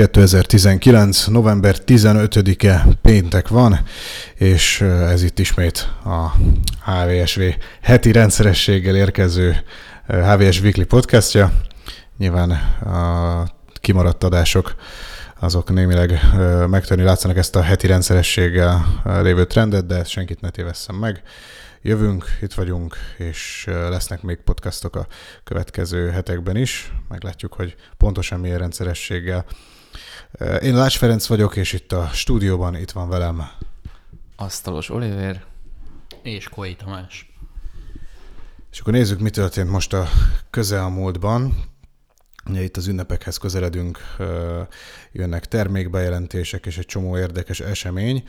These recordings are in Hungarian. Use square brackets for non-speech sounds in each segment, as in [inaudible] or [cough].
2019. november 15-e péntek van, és ez itt ismét a HVSV heti rendszerességgel érkező HVS Weekly podcastja. Nyilván a kimaradt adások azok némileg megtörni látszanak ezt a heti rendszerességgel lévő trendet, de ezt senkit ne tévesszem meg. Jövünk, itt vagyunk, és lesznek még podcastok a következő hetekben is. Meglátjuk, hogy pontosan milyen rendszerességgel én Lács Ferenc vagyok, és itt a stúdióban itt van velem. Asztalos Oliver. És Koi Tamás. És akkor nézzük, mi történt most a közelmúltban. Itt az ünnepekhez közeledünk, jönnek termékbejelentések és egy csomó érdekes esemény.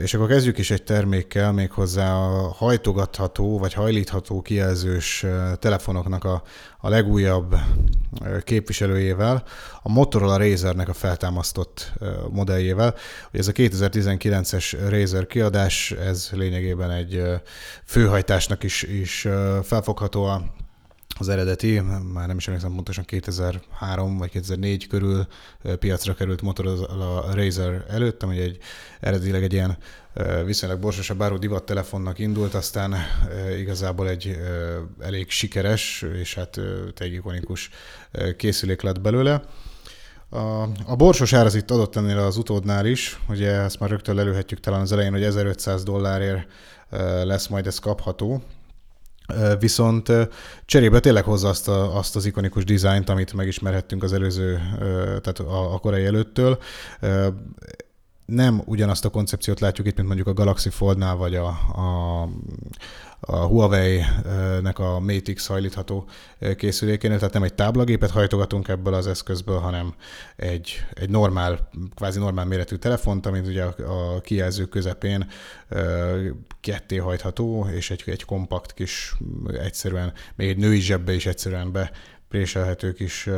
És akkor kezdjük is egy termékkel, méghozzá a hajtogatható vagy hajlítható kijelzős telefonoknak a, a legújabb képviselőjével, a Motorola Razernek a feltámasztott modelljével. Ugye ez a 2019-es Razer kiadás, ez lényegében egy főhajtásnak is, is felfogható a az eredeti, már nem is emlékszem pontosan 2003 vagy 2004 körül piacra került motor a Razer előtt, ami egy eredetileg egy ilyen viszonylag borsosabb báró divat telefonnak indult, aztán igazából egy elég sikeres és hát egy ikonikus készülék lett belőle. A, a borsos ár az itt adott ennél az utódnál is, ugye ezt már rögtön lelőhetjük talán az elején, hogy 1500 dollárért lesz majd ez kapható, Viszont cserébe tényleg hozza azt, a, azt az ikonikus dizájnt, amit megismerhettünk az előző, tehát a, a korai előttől. Nem ugyanazt a koncepciót látjuk itt, mint mondjuk a Galaxy Foldnál, vagy a, a, a Huawei-nek a Mate X hajlítható készülékénél, tehát nem egy táblagépet hajtogatunk ebből az eszközből, hanem egy, egy normál, kvázi normál méretű telefont, amit ugye a, a kijelző közepén ketté hajtható, és egy, egy kompakt kis, egyszerűen, még egy női zsebbe is egyszerűen be préselhető kis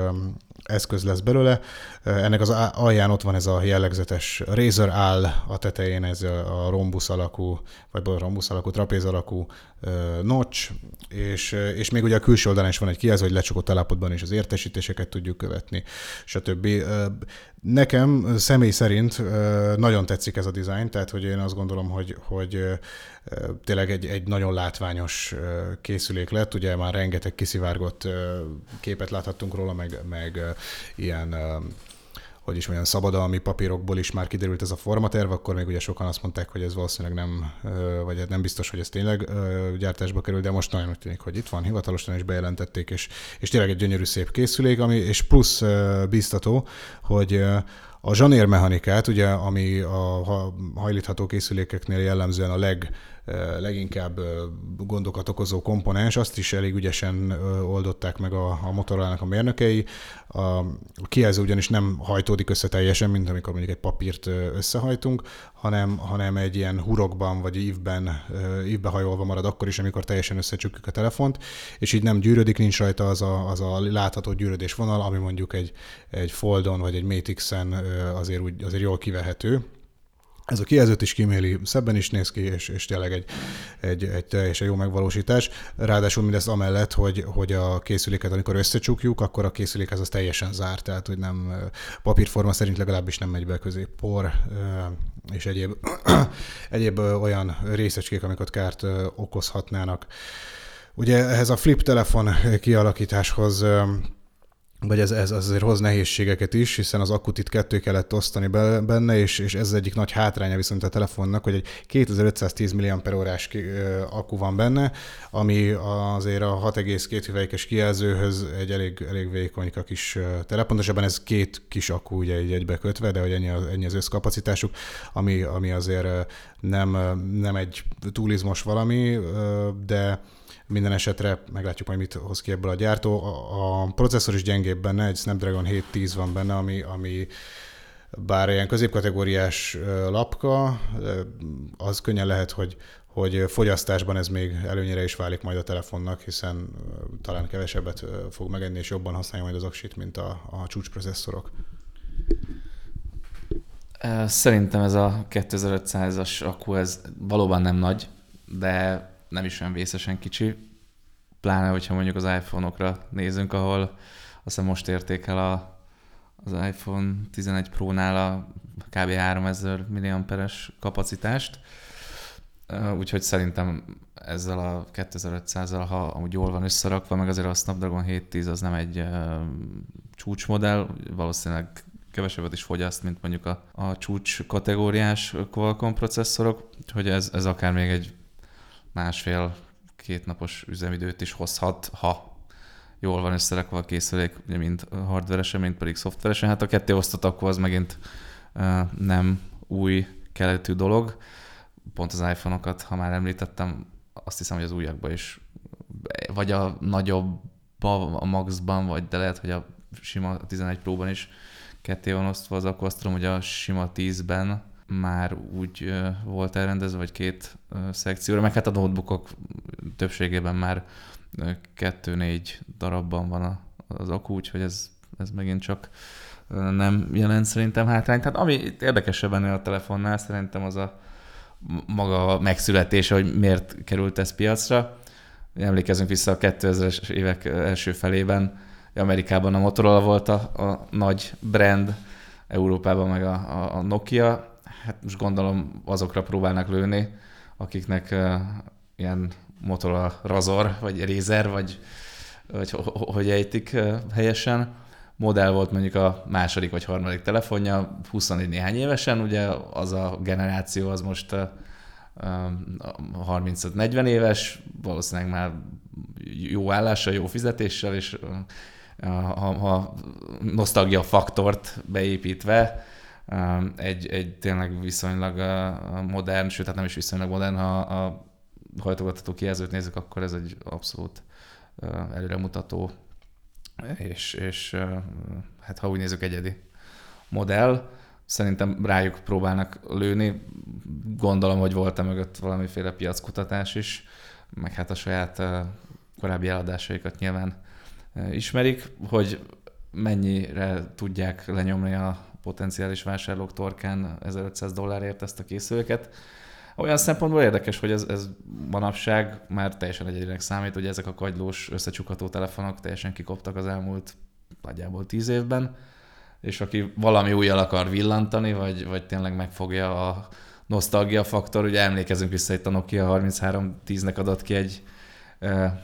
eszköz lesz belőle. Ennek az alján ott van ez a jellegzetes Razer áll a tetején, ez a rombusz alakú, vagy rombusz alakú, trapéz alakú notch, és, és még ugye a külső oldalán is van egy kijelző, hogy lecsukott állapotban is az értesítéseket tudjuk követni, stb. Nekem személy szerint nagyon tetszik ez a dizájn, tehát hogy én azt gondolom, hogy, hogy tényleg egy, egy nagyon látványos készülék lett, ugye már rengeteg kiszivárgott képet láthattunk róla, meg, meg ilyen hogy is olyan szabadalmi papírokból is már kiderült ez a formaterv, akkor még ugye sokan azt mondták, hogy ez valószínűleg nem, vagy hát nem biztos, hogy ez tényleg gyártásba kerül, de most nagyon úgy tűnik, hogy itt van, hivatalosan is bejelentették, és, és tényleg egy gyönyörű szép készülék, ami, és plusz biztató, hogy a zsanérmechanikát, ugye, ami a hajlítható készülékeknél jellemzően a leg leginkább gondokat okozó komponens, azt is elég ügyesen oldották meg a, a Motorola-nak a mérnökei. A, kijelző ugyanis nem hajtódik össze teljesen, mint amikor mondjuk egy papírt összehajtunk, hanem, hanem egy ilyen hurokban vagy ívben, ívbe hajolva marad akkor is, amikor teljesen összecsukjuk a telefont, és így nem gyűrődik, nincs rajta az a, az a látható gyűrődés vonal, ami mondjuk egy, egy Foldon vagy egy Matix-en azért, úgy, azért jól kivehető. Ez a kijelzőt is kiméli, szebben is néz ki, és, és tényleg egy, egy, egy teljesen jó megvalósítás. Ráadásul mindez amellett, hogy, hogy a készüléket, amikor összecsukjuk, akkor a készülék az, teljesen zár, tehát hogy nem papírforma szerint legalábbis nem megy be közé por és egyéb, [clears throat] egyéb olyan részecskék, amiket kárt okozhatnának. Ugye ehhez a flip telefon kialakításhoz vagy ez, ez azért hoz nehézségeket is, hiszen az akut itt ketté kellett osztani benne, és, és ez egyik nagy hátránya viszont a telefonnak, hogy egy 2510 mAh akku van benne, ami azért a 6,2 hüvelykes kijelzőhöz egy elég, elég vékonyka kis telefon. Pontosabban ez két kis akku ugye egy egybe kötve, de hogy ennyi, az, ennyi az összkapacitásuk, ami, ami azért nem, nem egy túlizmos valami, de minden esetre meglátjuk majd, mit hoz ki ebből a gyártó. A, a processzor is gyengébb benne, egy Snapdragon 710 van benne, ami, ami bár ilyen középkategóriás lapka, az könnyen lehet, hogy, hogy fogyasztásban ez még előnyére is válik majd a telefonnak, hiszen talán kevesebbet fog megenni, és jobban használja majd az aksit, mint a, a csúcsprocesszorok. Szerintem ez a 2500-as akku, ez valóban nem nagy, de nem is olyan vészesen kicsi, pláne, hogyha mondjuk az iPhone-okra nézünk, ahol azt hiszem most érték el a, az iPhone 11 Pro-nál a kb. 3000 mAh kapacitást, úgyhogy szerintem ezzel a 2500-al, ha úgy jól van összerakva, meg azért a Snapdragon 710 az nem egy uh, csúcsmodell, valószínűleg kevesebbet is fogyaszt, mint mondjuk a, a csúcs kategóriás Qualcomm processzorok, hogy ez, ez akár még egy másfél két napos üzemidőt is hozhat, ha jól van összerakva a készülék, ugye mind hardveresen, mind pedig szoftveresen. Hát a kettő osztott akkor az megint nem új keletű dolog. Pont az iPhone-okat, ha már említettem, azt hiszem, hogy az újakban is, vagy a nagyobb a Maxban, vagy de lehet, hogy a sima 11 Pro-ban is ketté van osztva, az akkor azt tudom, hogy a sima 10-ben már úgy volt elrendezve, vagy két szekcióra, meg hát a notebookok többségében már kettő-négy darabban van az akku, úgyhogy ez, ez megint csak nem jelent szerintem hátrányt. Tehát ami érdekesebb ennél a telefonnál, szerintem az a maga a megszületése, hogy miért került ez piacra. Emlékezünk vissza a 2000-es évek első felében, Amerikában a Motorola volt a, a nagy brand, Európában meg a, a, a Nokia. Hát most gondolom azokra próbálnak lőni, akiknek uh, ilyen Motorola Razor, vagy Razer, vagy, vagy hogy ejtik helyesen. Modell volt mondjuk a második vagy harmadik telefonja, 24 néhány évesen, ugye az a generáció az most uh, 35-40 éves, valószínűleg már jó állással, jó fizetéssel, és ha, ha nosztalgia faktort beépítve, egy, egy tényleg viszonylag modern, sőt, hát nem is viszonylag modern, ha a hajtogatható kijelzőt nézzük, akkor ez egy abszolút előremutató, és, és hát ha úgy nézzük, egyedi modell. Szerintem rájuk próbálnak lőni. Gondolom, hogy volt-e mögött valamiféle piackutatás is, meg hát a saját korábbi eladásaikat nyilván ismerik, hogy mennyire tudják lenyomni a potenciális vásárlók torkán 1500 dollárért ezt a készüléket. Olyan szempontból érdekes, hogy ez, ez manapság már teljesen egyedileg számít, hogy ezek a kagylós összecsukható telefonok teljesen kikoptak az elmúlt nagyjából tíz évben, és aki valami újjal akar villantani, vagy, vagy tényleg megfogja a nosztalgia faktor, ugye emlékezünk vissza itt a Nokia 3310-nek adott ki egy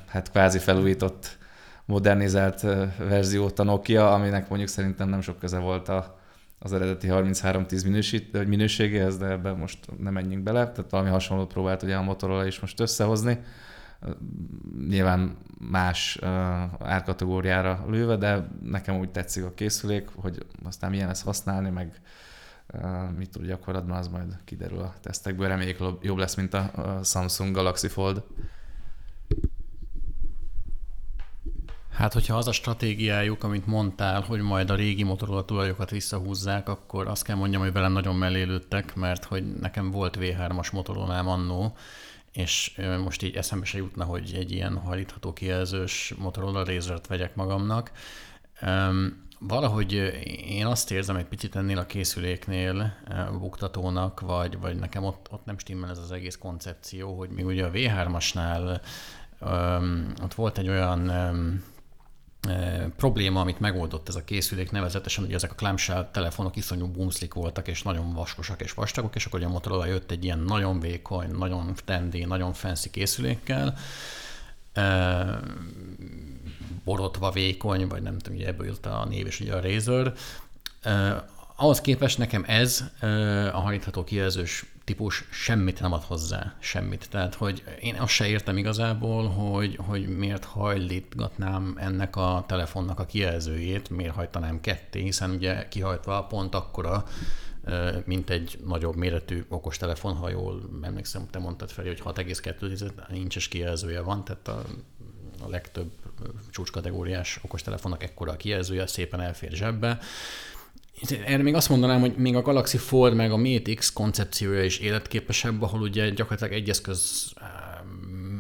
hát kvázi felújított modernizált verziót a Nokia, aminek mondjuk szerintem nem sok köze volt a, az eredeti 3310 minősít, minőségéhez, de ebben most nem menjünk bele. Tehát valami hasonlót próbált ugye a Motorola is most összehozni. Nyilván más árkategóriára lőve, de nekem úgy tetszik a készülék, hogy aztán milyen lesz használni, meg mit tud gyakorlatban, az majd kiderül a tesztekből. Reméljük jobb lesz, mint a Samsung Galaxy Fold. Hát, hogyha az a stratégiájuk, amit mondtál, hogy majd a régi Motorola tulajokat visszahúzzák, akkor azt kell mondjam, hogy velem nagyon mellélődtek, mert hogy nekem volt V3-as Motorola annó, és most így eszembe se jutna, hogy egy ilyen hajlítható kijelzős Motorola Razert vegyek magamnak. Valahogy én azt érzem egy picit ennél a készüléknél buktatónak, vagy, vagy nekem ott, ott nem stimmel ez az egész koncepció, hogy még ugye a V3-asnál ott volt egy olyan probléma, amit megoldott ez a készülék, nevezetesen, hogy ezek a clamshell telefonok iszonyú bumszlik voltak, és nagyon vaskosak és vastagok, és akkor a Motorola jött egy ilyen nagyon vékony, nagyon tendi, nagyon fancy készülékkel, borotva vékony, vagy nem tudom, ugye ebből jött a név, és ugye a Razer. Ahhoz képest nekem ez a hajtható kijelzős típus semmit nem ad hozzá, semmit. Tehát, hogy én azt se értem igazából, hogy, hogy miért hajlítgatnám ennek a telefonnak a kijelzőjét, miért hajtanám ketté, hiszen ugye kihajtva pont akkora, mint egy nagyobb méretű okostelefon, ha jól emlékszem, te mondtad fel, hogy 6,2 incses kijelzője van, tehát a, a legtöbb csúcskategóriás okostelefonnak ekkora a kijelzője, szépen elfér zsebbe, erre még azt mondanám, hogy még a Galaxy Fold meg a Mate X koncepciója is életképesebb, ahol ugye gyakorlatilag egy eszköz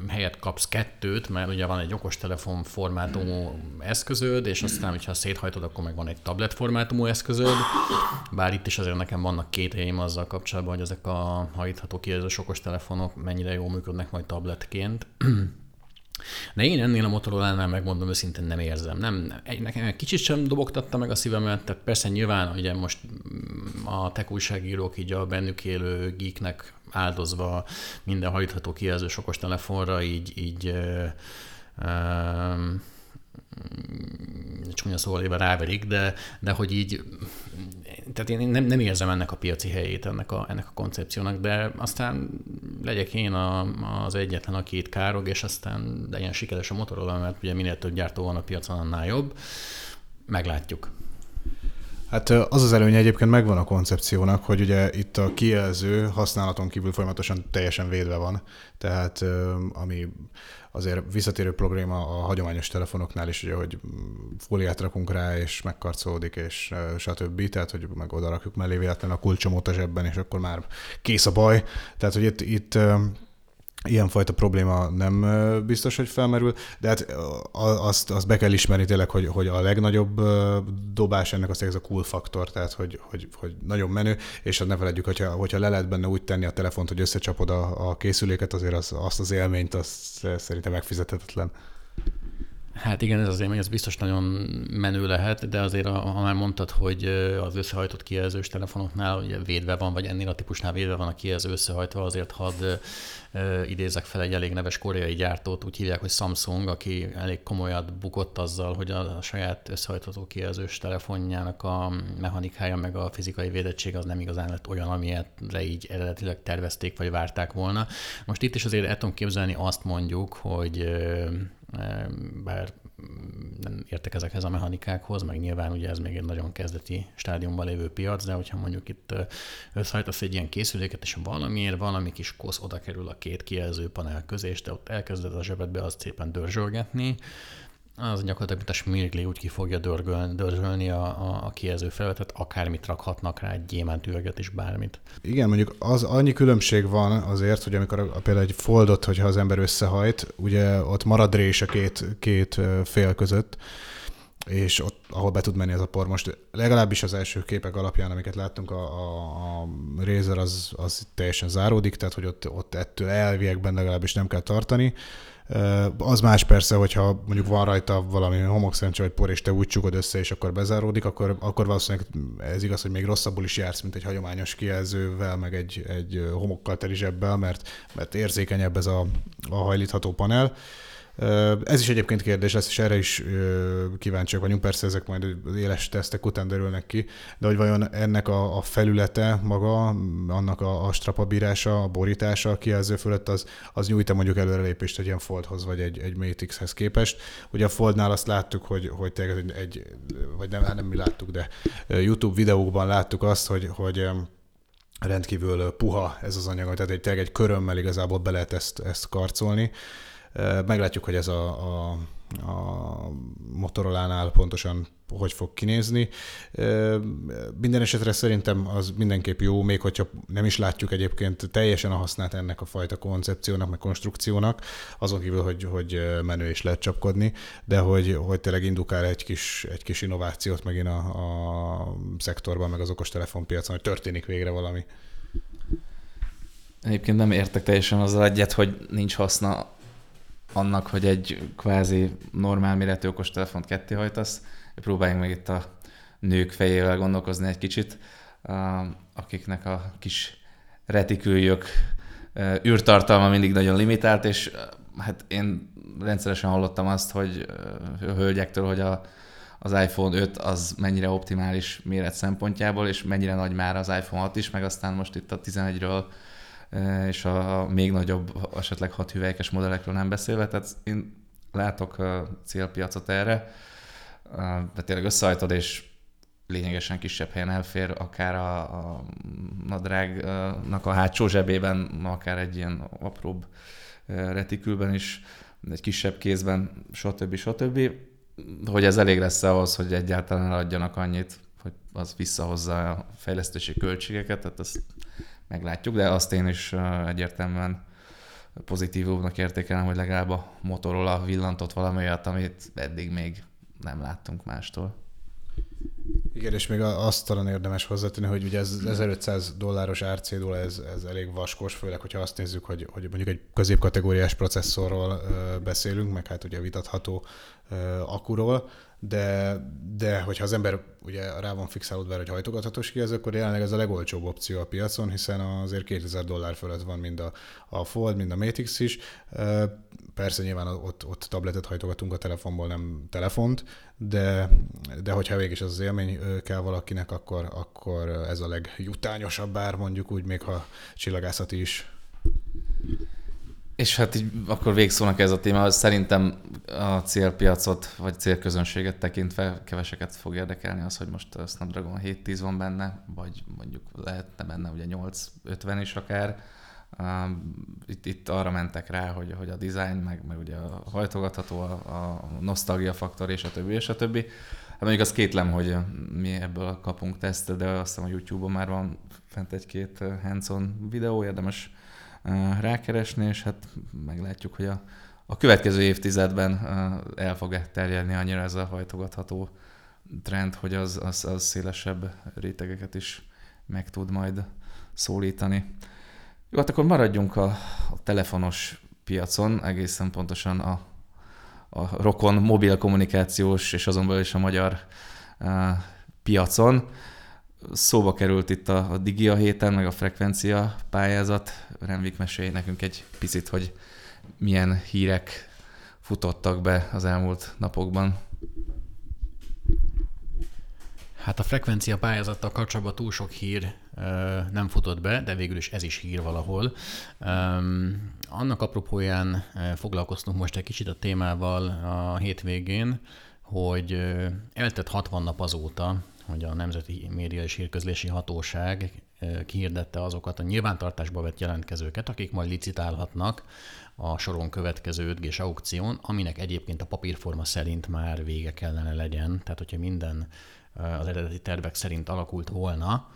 helyett kapsz kettőt, mert ugye van egy okostelefon formátumú eszközöd, és aztán, hogyha széthajtod, akkor meg van egy tablet formátumú eszközöd. Bár itt is azért nekem vannak két helyem azzal kapcsolatban, hogy ezek a hajtható kijelzős okostelefonok mennyire jól működnek majd tabletként. De én ennél a Motorola-nál megmondom őszintén nem érzem. Nem, egy, nekem egy kicsit sem dobogtatta meg a szívemet, tehát persze nyilván ugye most a tech újságírók így a bennük élő geeknek áldozva minden hajtható kijelzős okos telefonra így, így ö, ö, csúnya szóval ráverik, de, de hogy így, tehát én nem, nem érzem ennek a piaci helyét, ennek a, ennek a koncepciónak, de aztán legyek én a, az egyetlen, aki itt károg, és aztán legyen sikeres a Motorola, mert ugye minél több gyártó van a piacon, annál jobb. Meglátjuk. Hát az az előnye egyébként megvan a koncepciónak, hogy ugye itt a kijelző használaton kívül folyamatosan teljesen védve van, tehát ami azért visszatérő probléma a hagyományos telefonoknál is, ugye, hogy fóliát rakunk rá, és megkarcolódik, és stb. Tehát, hogy meg oda rakjuk mellé véletlenül a kulcsomót a zsebben, és akkor már kész a baj. Tehát, hogy itt, itt ilyenfajta probléma nem biztos, hogy felmerül, de hát azt, azt be kell ismerni tényleg, hogy, hogy a legnagyobb dobás ennek az ez a cool faktor, tehát hogy, hogy, hogy nagyon menő, és ne felejtjük, hogyha, hogyha le lehet benne úgy tenni a telefont, hogy összecsapod a, a készüléket, azért az, azt az élményt, az szerintem megfizethetetlen. Hát igen, ez az élmény, ez biztos nagyon menő lehet, de azért, ha már mondtad, hogy az összehajtott kijelzős telefonoknál ugye védve van, vagy ennél a típusnál védve van a kijelző összehajtva, azért hadd idézek fel egy elég neves koreai gyártót, úgy hívják, hogy Samsung, aki elég komolyat bukott azzal, hogy a saját összehajtható kijelzős telefonjának a mechanikája meg a fizikai védettség az nem igazán lett olyan, amilyetre így eredetileg tervezték vagy várták volna. Most itt is azért el tudom képzelni azt mondjuk, hogy bár nem értek ezekhez a mechanikákhoz, meg nyilván ugye ez még egy nagyon kezdeti stádiumban lévő piac, de hogyha mondjuk itt összehajtasz egy ilyen készüléket, és valamiért valami kis kosz oda kerül a két kijelző panel közé, és te ott elkezded a zsebedbe azt szépen dörzsölgetni, az gyakorlatilag, mint a smirgli úgy ki fogja dörgölni, dörzsölni a, a, a kijelző felületet, akármit rakhatnak rá, egy gyémánt üveget is, bármit. Igen, mondjuk az annyi különbség van azért, hogy amikor a, a, például egy foldot, hogyha az ember összehajt, ugye ott marad rés a két, két fél között, és ott, ahol be tud menni ez a por. Most legalábbis az első képek alapján, amiket láttunk, a, a, a Razer az, az teljesen záródik, tehát hogy ott, ott ettől elviekben legalábbis nem kell tartani. Az más persze, hogyha mondjuk van rajta valami homokszentse vagy por, és te úgy csukod össze, és akkor bezáródik, akkor, akkor valószínűleg ez igaz, hogy még rosszabbul is jársz, mint egy hagyományos kijelzővel, meg egy, egy homokkal teli zsebbel, mert, mert érzékenyebb ez a, a hajlítható panel. Ez is egyébként kérdés lesz, és erre is kíváncsiak vagyunk. Persze ezek majd éles tesztek után derülnek ki, de hogy vajon ennek a, a felülete maga, annak a, a strapabírása, a borítása a kijelző fölött, az, az nyújt mondjuk előrelépést egy ilyen Foldhoz, vagy egy, egy Matixhez képest. Ugye a Foldnál azt láttuk, hogy, hogy tényleg egy, vagy nem, nem mi láttuk, de YouTube videókban láttuk azt, hogy, hogy rendkívül puha ez az anyag, tehát egy, tényleg egy körömmel igazából be lehet ezt, ezt karcolni. Meglátjuk, hogy ez a, a, a Motorola-nál pontosan hogy fog kinézni. Minden esetre szerintem az mindenképp jó, még hogyha nem is látjuk egyébként teljesen a hasznát ennek a fajta koncepciónak, meg konstrukciónak, azon kívül, hogy, hogy menő is lehet csapkodni, de hogy, hogy tényleg indukál egy kis, egy kis innovációt megint a, a szektorban, meg az okostelefonpiacon, hogy történik végre valami. Egyébként nem értek teljesen azzal egyet, hogy nincs haszna annak, hogy egy kvázi normál méretű okostelefont ketté hajtasz. Próbáljunk meg itt a nők fejével gondolkozni egy kicsit, akiknek a kis retiküljök űrtartalma mindig nagyon limitált, és hát én rendszeresen hallottam azt, hogy a hölgyektől, hogy a, az iPhone 5 az mennyire optimális méret szempontjából, és mennyire nagy már az iPhone 6 is, meg aztán most itt a 11-ről és a még nagyobb, esetleg hat hüvelykes modellekről nem beszélve, tehát én látok célpiacot erre, de tényleg összehajtod, és lényegesen kisebb helyen elfér, akár a, a nadrágnak a hátsó zsebében, akár egy ilyen apróbb retikülben is, egy kisebb kézben, stb. stb. Hogy ez elég lesz ahhoz, hogy egyáltalán adjanak annyit, hogy az visszahozza a fejlesztési költségeket, tehát ezt meglátjuk, de azt én is egyértelműen pozitívúbbnak értékelem, hogy legalább a Motorola villantott valami olyat, amit eddig még nem láttunk mástól. Igen, és még azt talán érdemes hozzátenni, hogy ugye ez 1500 dolláros árcédula, ez, ez elég vaskos, főleg, hogyha azt nézzük, hogy, hogy mondjuk egy középkategóriás processzorról beszélünk, meg hát ugye vitatható akuról, de, de hogyha az ember ugye rá van fixálódva, hogy hajtogathatós kijelző, akkor jelenleg ez a legolcsóbb opció a piacon, hiszen azért 2000 dollár fölött van mind a, a Fold, mind a Matix is. Persze nyilván ott, ott tabletet hajtogatunk a telefonból, nem telefont, de, de hogyha végig az, az élmény kell valakinek, akkor, akkor ez a legjutányosabb bár mondjuk úgy, még ha csillagászati is. És hát így akkor végszónak ez a téma, szerintem a célpiacot, vagy célközönséget tekintve keveseket fog érdekelni az, hogy most a Snapdragon 7-10 van benne, vagy mondjuk lehetne benne ugye 8-50 is akár. Itt, itt arra mentek rá, hogy, hogy a design, meg, meg ugye a hajtogatható, a, a nosztalgia faktor, és a többi, és a többi. Hát mondjuk azt kétlem, hogy mi ebből kapunk tesztet, de azt hiszem a YouTube-on már van fent egy-két hands-on videó, érdemes rákeresni, és hát meglátjuk, hogy a, a következő évtizedben el fog terjedni annyira ez a hajtogatható trend, hogy az, az, az szélesebb rétegeket is meg tud majd szólítani. Jó, hát akkor maradjunk a, a telefonos piacon, egészen pontosan a, a rokon mobil kommunikációs és azon belül is a magyar uh, piacon. Szóba került itt a, a Digia héten, meg a frekvencia pályázat. Remvik mesélj nekünk egy picit, hogy milyen hírek futottak be az elmúlt napokban. Hát a frekvencia pályázattal kapcsolatban túl sok hír nem futott be, de végül is ez is hír valahol. Annak apropóján foglalkoztunk most egy kicsit a témával a hétvégén, hogy eltett 60 nap azóta, hogy a Nemzeti Média és Hírközlési Hatóság kihirdette azokat a nyilvántartásba vett jelentkezőket, akik majd licitálhatnak a soron következő 5 g aukción, aminek egyébként a papírforma szerint már vége kellene legyen. Tehát, hogyha minden az eredeti tervek szerint alakult volna,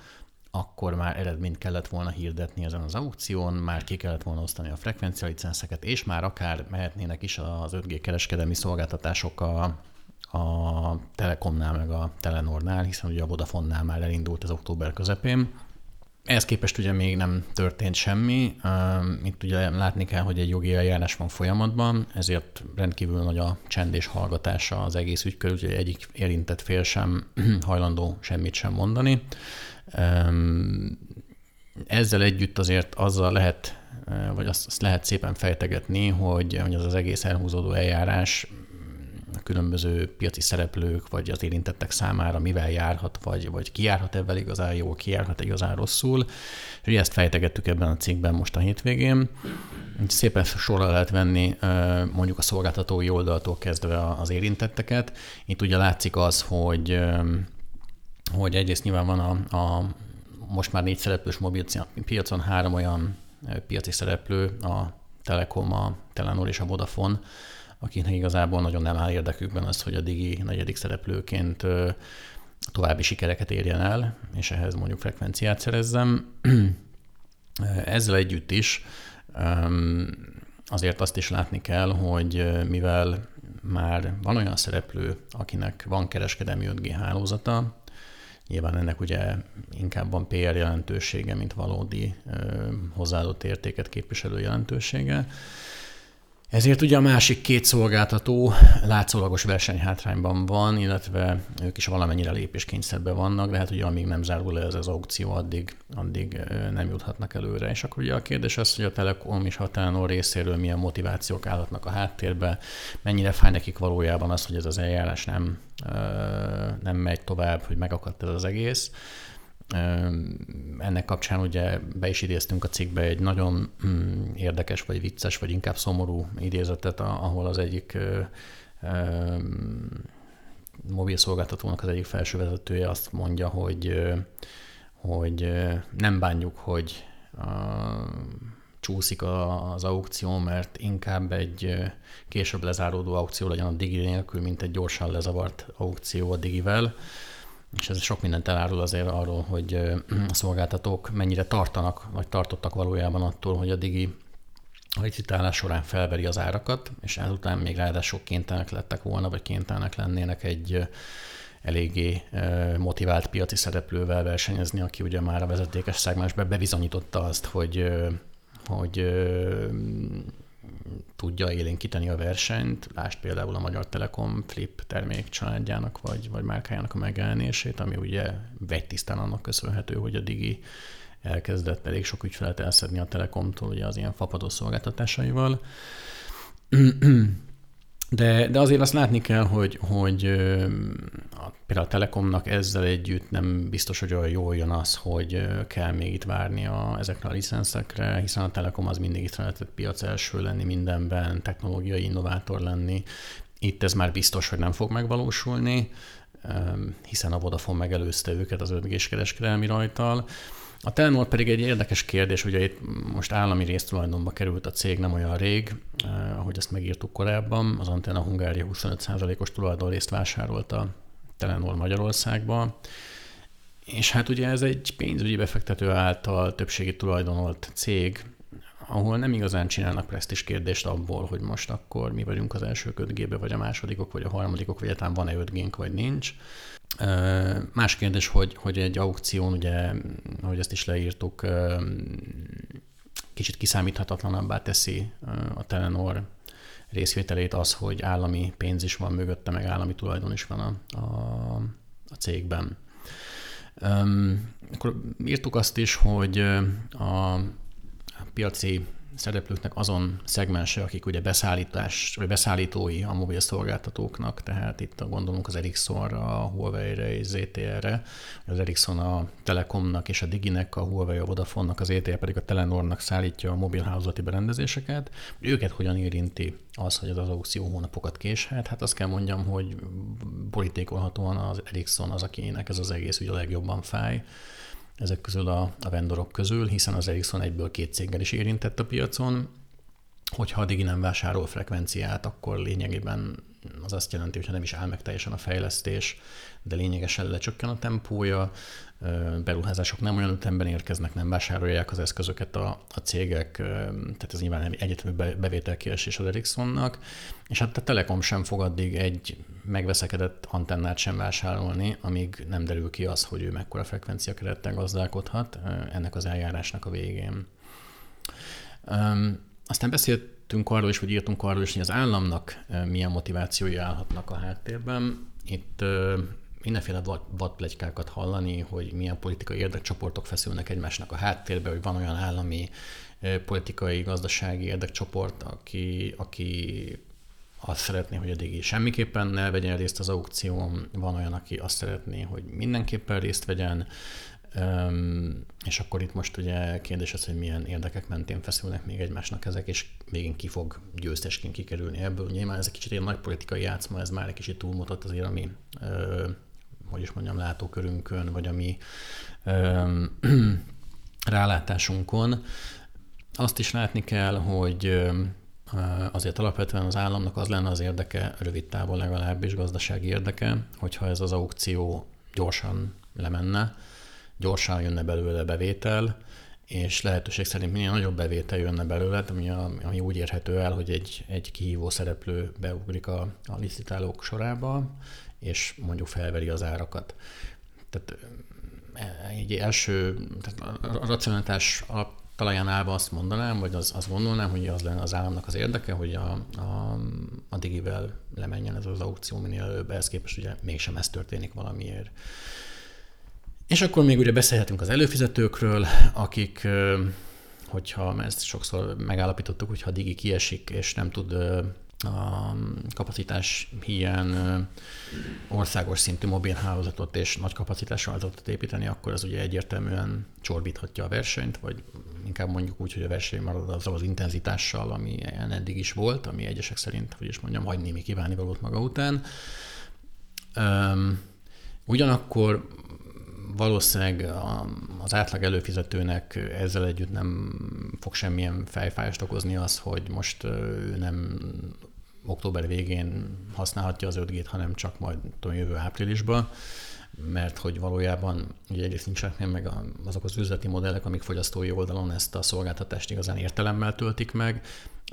akkor már eredményt kellett volna hirdetni ezen az aukción, már ki kellett volna osztani a frekvencialicenszeket, és már akár mehetnének is az 5G kereskedelmi szolgáltatások a, a Telekomnál, meg a Telenornál, hiszen ugye a Vodafonnál már elindult az október közepén. Ehhez képest ugye még nem történt semmi. Itt ugye látni kell, hogy egy jogi eljárás van folyamatban, ezért rendkívül nagy a csend és hallgatása az egész ügykör, úgyhogy egyik érintett fél sem [clears throat] hajlandó semmit sem mondani. Ezzel együtt azért azzal lehet, vagy azt, azt lehet szépen fejtegetni, hogy, hogy az az egész elhúzódó eljárás a különböző piaci szereplők, vagy az érintettek számára mivel járhat, vagy, vagy ki járhat ebben igazán jól, ki járhat igazán rosszul. És ugye ezt fejtegettük ebben a cikkben most a hétvégén. Szépen sorra lehet venni mondjuk a szolgáltatói oldaltól kezdve az érintetteket. Itt ugye látszik az, hogy hogy egyrészt nyilván van a, a most már négy szereplős mobil piacon három olyan piaci szereplő, a Telekom, a Telenor és a Vodafone, akiknek igazából nagyon nem áll érdekükben az, hogy a Digi negyedik szereplőként további sikereket érjen el, és ehhez mondjuk frekvenciát szerezzem. [clears throat] Ezzel együtt is azért azt is látni kell, hogy mivel már van olyan szereplő, akinek van kereskedelmi 5G hálózata, Nyilván ennek ugye inkább van PR jelentősége, mint valódi hozzáadott értéket képviselő jelentősége. Ezért ugye a másik két szolgáltató látszólagos versenyhátrányban van, illetve ők is valamennyire lépéskényszerben vannak, de hát ugye amíg nem zárul le ez az aukció, addig, addig nem juthatnak előre. És akkor ugye a kérdés az, hogy a Telekom és a Telenor részéről milyen motivációk állhatnak a háttérbe, mennyire fáj nekik valójában az, hogy ez az eljárás nem, nem megy tovább, hogy megakadt ez az egész. Ennek kapcsán ugye be is idéztünk a cikkbe egy nagyon mm, érdekes, vagy vicces, vagy inkább szomorú idézetet, ahol az egyik mobil szolgáltatónak az egyik felsővezetője azt mondja, hogy, hogy nem bánjuk, hogy csúszik az aukció, mert inkább egy később lezáródó aukció legyen a Digi nélkül, mint egy gyorsan lezavart aukció a Digivel és ez sok mindent elárul azért arról, hogy [clears throat] a szolgáltatók mennyire tartanak, vagy tartottak valójában attól, hogy a digi a licitálás során felveri az árakat, és ezután még ráadásul kénytelenek lettek volna, vagy kénytelenek lennének egy, eléggé motivált piaci szereplővel versenyezni, aki ugye már a vezetékes szegmensben bebizonyította azt, hogy, hogy tudja élénkíteni a versenyt. Lásd például a Magyar Telekom Flip termék családjának vagy, vagy márkájának a megjelenését, ami ugye vegytisztán annak köszönhető, hogy a Digi elkezdett elég sok ügyfelet elszedni a Telekomtól ugye az ilyen fapadó szolgáltatásaival. [clears throat] De, de azért azt látni kell, hogy, hogy a, például a Telekomnak ezzel együtt nem biztos, hogy olyan jól jön az, hogy kell még itt várni a, ezekre a licenszekre, hiszen a Telekom az mindig itt szeretett piac első lenni mindenben, technológiai innovátor lenni. Itt ez már biztos, hogy nem fog megvalósulni, hiszen a Vodafone megelőzte őket az 5G-s kereskedelmi rajtal. A Telenor pedig egy érdekes kérdés, ugye itt most állami résztulajdonba került a cég nem olyan rég, eh, ahogy ezt megírtuk korábban, az Antenna Hungária 25%-os tulajdonrészt vásárolt a Telenor Magyarországba, és hát ugye ez egy pénzügyi befektető által többségi tulajdonolt cég, ahol nem igazán csinálnak presztis kérdést abból, hogy most akkor mi vagyunk az első 5 vagy a másodikok, vagy a harmadikok, vagy egyáltalán van-e 5 vagy nincs. Más kérdés, hogy, hogy egy aukción, ugye, ahogy ezt is leírtuk, kicsit kiszámíthatatlanabbá teszi a Telenor részvételét az, hogy állami pénz is van mögötte, meg állami tulajdon is van a, a, a cégben. Akkor írtuk azt is, hogy a piaci szereplőknek azon szegmense, akik ugye beszállítás, vagy beszállítói a mobil szolgáltatóknak, tehát itt gondolunk az Ericssonra, a Huawei-re és ZTE-re, az Ericsson a Telekomnak és a Diginek, a Huawei a Vodafone-nak, az ZTE pedig a Telenornak szállítja a mobilhálózati berendezéseket. Őket hogyan érinti az, hogy az, az aukció hónapokat késhet? Hát azt kell mondjam, hogy politikolhatóan az Ericsson az, akinek ez az egész ugye a legjobban fáj ezek közül a, a vendorok közül, hiszen az Ericsson egyből két céggel is érintett a piacon. Hogyha a Digi nem vásárol frekvenciát, akkor lényegében az azt jelenti, hogy nem is áll meg teljesen a fejlesztés, de lényegesen lecsökken a tempója, beruházások nem olyan ütemben érkeznek, nem vásárolják az eszközöket a, a cégek, tehát ez nyilván egyetemű bevételkiesés az Ericssonnak, és hát a Telekom sem fog addig egy megveszekedett antennát sem vásárolni, amíg nem derül ki az, hogy ő mekkora frekvencia kerettel gazdálkodhat ennek az eljárásnak a végén. Aztán beszéltünk arról is, vagy írtunk arról is, hogy az államnak milyen motivációi állhatnak a háttérben. Itt mindenféle vadplegykákat hallani, hogy milyen politikai érdekcsoportok feszülnek egymásnak a háttérbe, hogy van olyan állami politikai, gazdasági érdekcsoport, aki, aki azt szeretné, hogy Digi semmiképpen ne vegyen részt az aukción, van olyan, aki azt szeretné, hogy mindenképpen részt vegyen, és akkor itt most ugye kérdés az, hogy milyen érdekek mentén feszülnek még egymásnak ezek, és végén ki fog győztesként kikerülni ebből. Nyilván ez egy kicsit ilyen nagy politikai játszma, ez már egy kicsit túlmutat azért, ami hogy is mondjam, látókörünkön, vagy a mi ö, rálátásunkon. Azt is látni kell, hogy azért alapvetően az államnak az lenne az érdeke, rövid távon legalábbis gazdasági érdeke, hogyha ez az aukció gyorsan lemenne, gyorsan jönne belőle bevétel, és lehetőség szerint minél nagyobb bevétel jönne belőle, ami, a, ami úgy érhető el, hogy egy, egy kihívó szereplő beugrik a, a licitálók sorába, és mondjuk felveri az árakat. Tehát egy első, tehát a racionalitás talaján állva azt mondanám, vagy az, azt gondolnám, hogy az lenne az államnak az érdeke, hogy a, a, a digivel lemenjen ez az aukció minél előbb, ehhez képest ugye mégsem ez történik valamiért. És akkor még ugye beszélhetünk az előfizetőkről, akik, hogyha ezt sokszor megállapítottuk, hogyha a digi kiesik és nem tud a kapacitás hiány országos szintű mobilhálózatot és nagy kapacitású hálózatot építeni, akkor az ugye egyértelműen csorbíthatja a versenyt, vagy inkább mondjuk úgy, hogy a verseny marad azzal az intenzitással, ami eddig is volt, ami egyesek szerint, hogy is mondjam, hagy némi kívánivalót maga után. ugyanakkor valószínűleg az átlag előfizetőnek ezzel együtt nem fog semmilyen fejfájást okozni az, hogy most ő nem október végén használhatja az 5G-t, hanem csak majd tudom, jövő áprilisban, mert hogy valójában ugye egyrészt nincsenek meg azok az üzleti modellek, amik fogyasztói oldalon ezt a szolgáltatást igazán értelemmel töltik meg,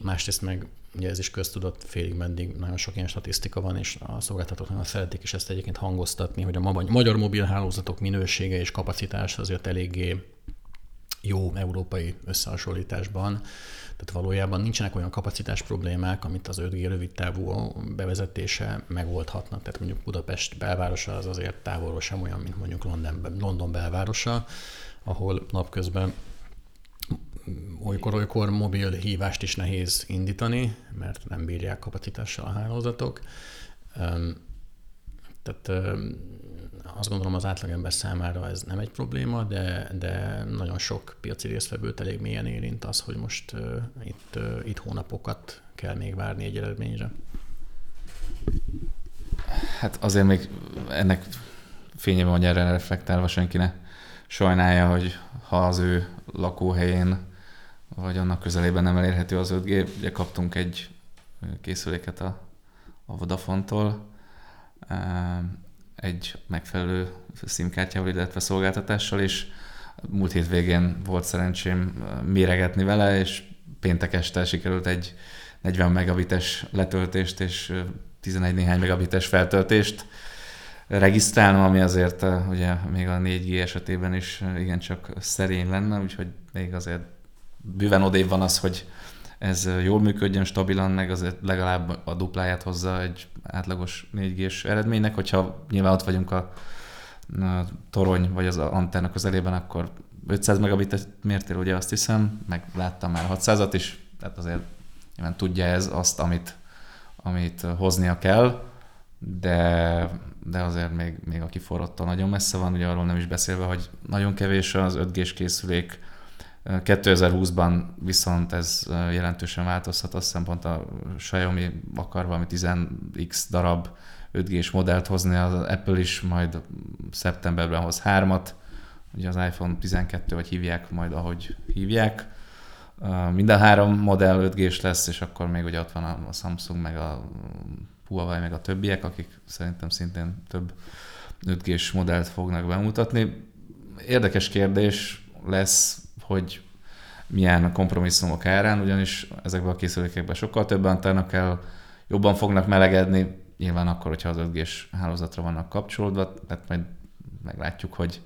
másrészt meg ugye ez is köztudott, félig meddig nagyon sok ilyen statisztika van, és a szolgáltatók nagyon szeretik is ezt egyébként hangoztatni, hogy a magyar mobil hálózatok minősége és kapacitás azért eléggé jó európai összehasonlításban. Tehát valójában nincsenek olyan kapacitás problémák, amit az 5G rövid távú bevezetése megoldhatna. Tehát mondjuk Budapest belvárosa az azért távolról sem olyan, mint mondjuk London, London belvárosa, ahol napközben olykor-olykor mobil hívást is nehéz indítani, mert nem bírják kapacitással a hálózatok. Tehát azt gondolom az átlagember számára ez nem egy probléma, de, de nagyon sok piaci résztvevőt elég mélyen érint az, hogy most uh, itt, uh, itt hónapokat kell még várni egy eredményre. Hát azért még ennek fényében, hogy erre reflektálva senki ne sajnálja, hogy ha az ő lakóhelyén vagy annak közelében nem elérhető az 5G. Ugye kaptunk egy készüléket a, a Vodafone-tól, egy megfelelő szimkártyával, illetve szolgáltatással, és múlt hétvégén volt szerencsém méregetni vele, és péntek este sikerült egy 40 megabites letöltést és 11 néhány megabites feltöltést regisztrálnom, ami azért ugye még a 4G esetében is igencsak szerény lenne, úgyhogy még azért bőven odébb van az, hogy ez jól működjön, stabilan, meg azért legalább a dupláját hozza egy átlagos 4G-s eredménynek, hogyha nyilván ott vagyunk a, a torony vagy az antenna közelében, akkor 500 megabitet mértél, ugye azt hiszem, meg láttam már 600-at is, tehát azért nyilván tudja ez azt, amit, amit hoznia kell, de, de azért még, még a kiforrottól nagyon messze van, ugye arról nem is beszélve, hogy nagyon kevés az 5G-s készülék, 2020-ban viszont ez jelentősen változhat, azt hiszem pont a Xiaomi akar valami 10x darab 5G-s modellt hozni, az Apple is majd szeptemberben hoz hármat, ugye az iPhone 12 vagy hívják majd, ahogy hívják. Minden három modell 5G-s lesz, és akkor még ugye ott van a Samsung, meg a Huawei, meg a többiek, akik szerintem szintén több 5G-s modellt fognak bemutatni. Érdekes kérdés lesz, hogy milyen kompromisszumok árán, ugyanis ezekben a készülékekben sokkal több antenna kell, jobban fognak melegedni, nyilván akkor, hogyha az 5 hálózatra vannak kapcsolódva, tehát majd meglátjuk, hogy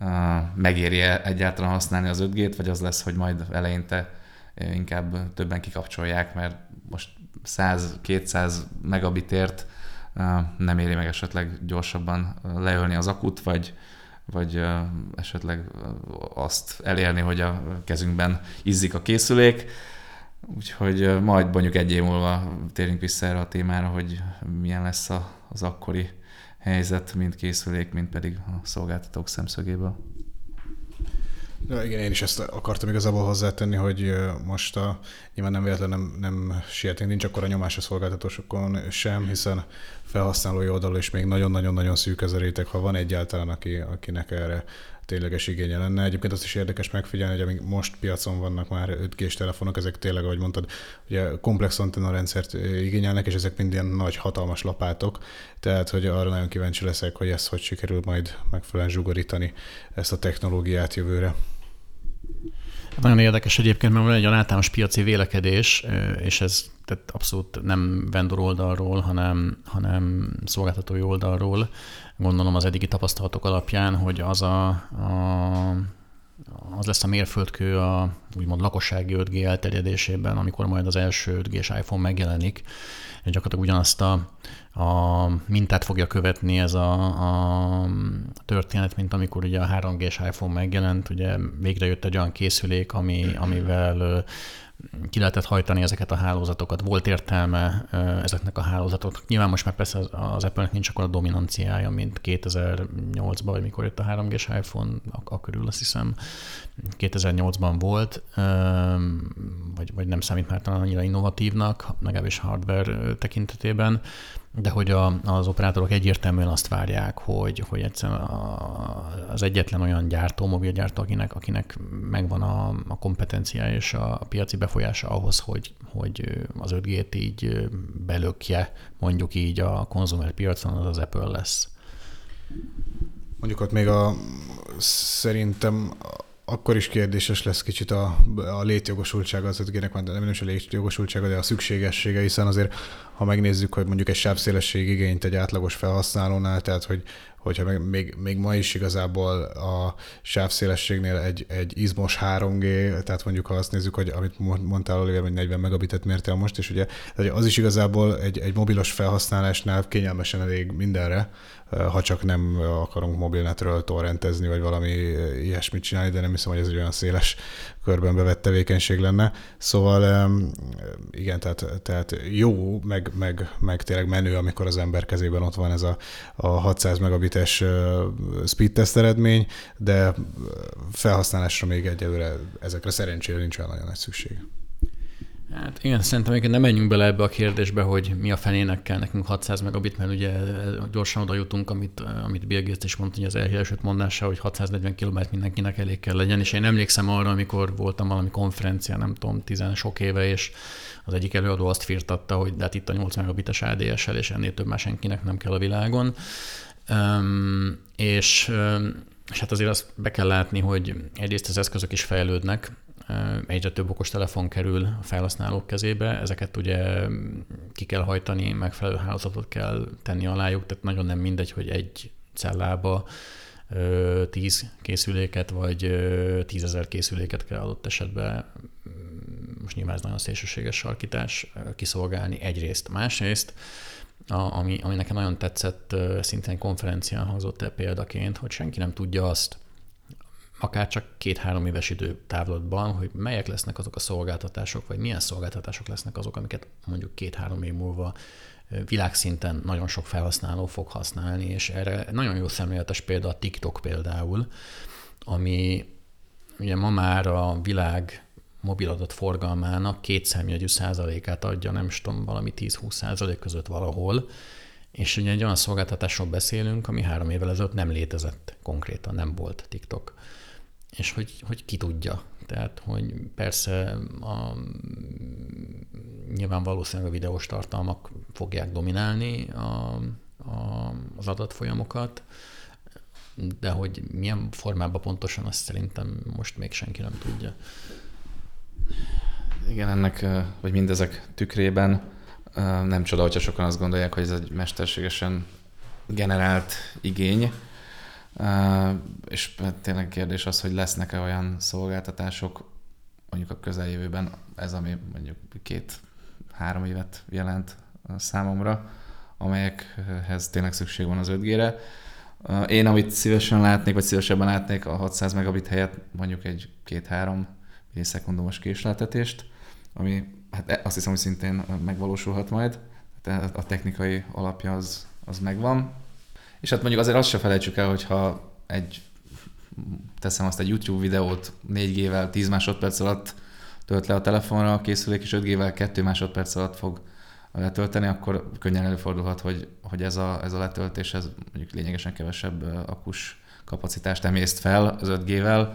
uh, megéri -e egyáltalán használni az 5G-t, vagy az lesz, hogy majd eleinte inkább többen kikapcsolják, mert most 100-200 megabitért nem éri meg esetleg gyorsabban leölni az akut, vagy vagy esetleg azt elérni, hogy a kezünkben izzik a készülék. Úgyhogy majd mondjuk egy év múlva térünk vissza erre a témára, hogy milyen lesz az akkori helyzet, mind készülék, mind pedig a szolgáltatók szemszögéből. Ja, igen, én is ezt akartam igazából hozzátenni, hogy most a, nyilván nem véletlenül nem, nem sietünk, nincs akkor a nyomás a szolgáltatósokon sem, hiszen felhasználói oldalon is még nagyon-nagyon-nagyon szűk ez a réteg, ha van egyáltalán, aki, akinek erre tényleges igénye lenne. Egyébként azt is érdekes megfigyelni, hogy amíg most piacon vannak már 5 g telefonok, ezek tényleg, ahogy mondtad, ugye komplex antenna rendszert igényelnek, és ezek mind ilyen nagy, hatalmas lapátok, tehát hogy arra nagyon kíváncsi leszek, hogy ezt hogy sikerül majd megfelelően zsugorítani ezt a technológiát jövőre. Nagyon érdekes egyébként, mert van egy olyan általános piaci vélekedés, és ez tehát abszolút nem vendor oldalról, hanem, hanem szolgáltatói oldalról. Gondolom az eddigi tapasztalatok alapján, hogy az a, a az lesz a mérföldkő a úgymond lakossági 5G elterjedésében, amikor majd az első 5 g iPhone megjelenik, és gyakorlatilag ugyanazt a, a mintát fogja követni ez a, a történet, mint amikor ugye a 3G-s iPhone megjelent, ugye végre jött egy olyan készülék, ami, amivel ki lehetett hajtani ezeket a hálózatokat, volt értelme ezeknek a hálózatoknak. Nyilván most már persze az Apple-nek nincs akkor a dominanciája, mint 2008-ban, vagy mikor jött a 3G-s iPhone, a körül azt hiszem. 2008-ban volt, vagy, vagy nem számít már talán annyira innovatívnak, legalábbis hardware tekintetében, de hogy a, az operátorok egyértelműen azt várják, hogy, hogy egyszerűen az egyetlen olyan gyártó, mobilgyártó, akinek, akinek megvan a, a kompetenciája és a, a piaci befolyása ahhoz, hogy, hogy az 5G-t így belökje, mondjuk így a konzumer piacon, az az Apple lesz. Mondjuk ott még a, szerintem akkor is kérdéses lesz kicsit a, a létjogosultsága az 5G-nek, nem is a létjogosultsága, de a szükségessége, hiszen azért, ha megnézzük, hogy mondjuk egy sávszélesség igényt egy átlagos felhasználónál, tehát hogy hogyha még, még, még ma is igazából a sávszélességnél egy, egy izmos 3G, tehát mondjuk ha azt nézzük, hogy amit mondtál Oliver, hogy 40 megabitet mértél most, és ugye az is igazából egy, egy mobilos felhasználásnál kényelmesen elég mindenre, ha csak nem akarunk mobilnetről torrentezni, vagy valami ilyesmit csinálni, de nem hiszem, hogy ez egy olyan széles körben bevett tevékenység lenne. Szóval igen, tehát, tehát jó, meg, meg, meg tényleg menő, amikor az ember kezében ott van ez a, a 600 megabites speed test eredmény, de felhasználásra még egyelőre ezekre szerencsére nincs olyan nagyon nagy szükség. Hát igen, szerintem még nem menjünk bele ebbe a kérdésbe, hogy mi a fenének kell nekünk 600 megabit, mert ugye gyorsan oda jutunk, amit, amit Bill Gates is mondta, hogy az elhíresült mondása, hogy 640 km mindenkinek elég kell legyen, és én emlékszem arra, amikor voltam valami konferencián, nem tudom, tizen sok éve, és az egyik előadó azt firtatta, hogy de hát itt a 8 megabites ADSL, és ennél több már senkinek nem kell a világon. Um, és, és hát azért azt be kell látni, hogy egyrészt az eszközök is fejlődnek, egyre több okos telefon kerül a felhasználók kezébe, ezeket ugye ki kell hajtani, megfelelő hálózatot kell tenni alájuk, tehát nagyon nem mindegy, hogy egy cellába tíz készüléket, vagy tízezer készüléket kell adott esetben, most nyilván ez nagyon szélsőséges sarkítás, kiszolgálni egyrészt. Másrészt, a, ami, ami nekem nagyon tetszett, szintén konferencián hozott el példaként, hogy senki nem tudja azt, akár csak két-három éves időtávlatban, hogy melyek lesznek azok a szolgáltatások, vagy milyen szolgáltatások lesznek azok, amiket mondjuk két-három év múlva világszinten nagyon sok felhasználó fog használni, és erre nagyon jó szemléletes példa a TikTok például, ami ugye ma már a világ mobiladat forgalmának két számjegyű százalékát adja, nem is tudom, valami 10-20 százalék között valahol, és ugye egy olyan szolgáltatásról beszélünk, ami három évvel ezelőtt nem létezett konkrétan, nem volt TikTok és hogy, hogy ki tudja. Tehát, hogy persze a, nyilván valószínűleg a videós tartalmak fogják dominálni a, a, az adatfolyamokat, de hogy milyen formában pontosan, azt szerintem most még senki nem tudja. Igen, ennek, vagy mindezek tükrében nem csoda, hogyha sokan azt gondolják, hogy ez egy mesterségesen generált igény, és hát tényleg kérdés az, hogy lesznek-e olyan szolgáltatások, mondjuk a közeljövőben, ez ami mondjuk két-három évet jelent számomra, amelyekhez tényleg szükség van az 5G-re. Én, amit szívesen látnék, vagy szívesebben látnék a 600 megabit helyett mondjuk egy két-három millisekundumos késleltetést, ami hát e, azt hiszem, hogy szintén megvalósulhat majd. Tehát a technikai alapja az, az megvan. És hát mondjuk azért azt se felejtsük el, hogyha egy teszem azt egy YouTube videót 4G-vel 10 másodperc alatt tölt le a telefonra, a készülék és 5G-vel 2 másodperc alatt fog letölteni, akkor könnyen előfordulhat, hogy, hogy ez, a, ez a letöltés ez mondjuk lényegesen kevesebb akus kapacitást emészt fel az 5G-vel,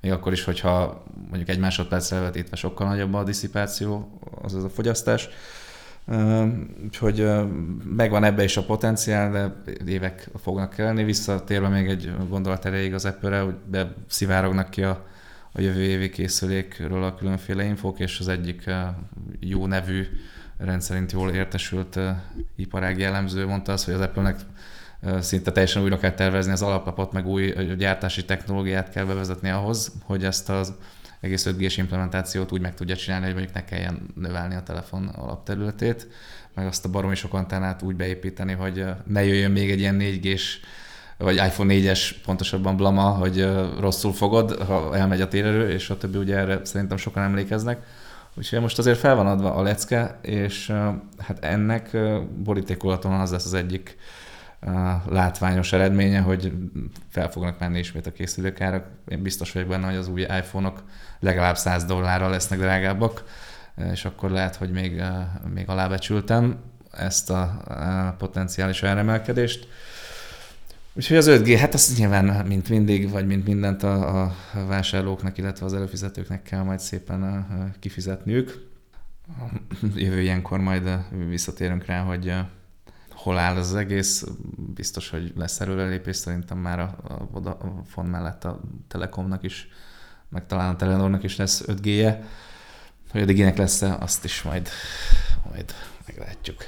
még akkor is, hogyha mondjuk egy másodpercre vetítve sokkal nagyobb a diszipáció, azaz a fogyasztás. Úgyhogy megvan ebbe is a potenciál, de évek fognak kelleni. Visszatérve még egy gondolat erejéig az Apple-re, hogy beszivárognak ki a, a jövő évi készülékről a különféle infók, és az egyik jó nevű, rendszerint jól értesült iparági jellemző mondta azt, hogy az Apple-nek szinte teljesen újra kell tervezni az alaplapot, meg új gyártási technológiát kell bevezetni ahhoz, hogy ezt az egész 5 g implementációt úgy meg tudja csinálni, hogy mondjuk ne kelljen növelni a telefon alapterületét, meg azt a baromi sok antennát úgy beépíteni, hogy ne jöjjön még egy ilyen 4G-s vagy iPhone 4-es pontosabban blama, hogy rosszul fogod, ha elmegy a térerő, és a többi ugye erre szerintem sokan emlékeznek. Úgyhogy most azért fel van adva a lecke, és hát ennek borítékolaton az lesz az egyik látványos eredménye, hogy fel fognak menni ismét a készülőkárak. Én biztos vagyok benne, hogy az új iPhone-ok legalább 100 dollárral lesznek drágábbak, és akkor lehet, hogy még, még alábecsültem ezt a potenciális emelkedést. Úgyhogy az 5G, hát azt nyilván, mint mindig, vagy mint mindent a, a vásárlóknak, illetve az előfizetőknek kell majd szépen kifizetniük. Jövő ilyenkor majd visszatérünk rá, hogy hol áll az egész. Biztos, hogy lesz erőrelépés, szerintem már a, a Vodafone mellett a Telekomnak is meg talán a Telenornak is lesz 5G-je. Hogy a Diginek lesz-e, azt is majd, majd meglátjuk.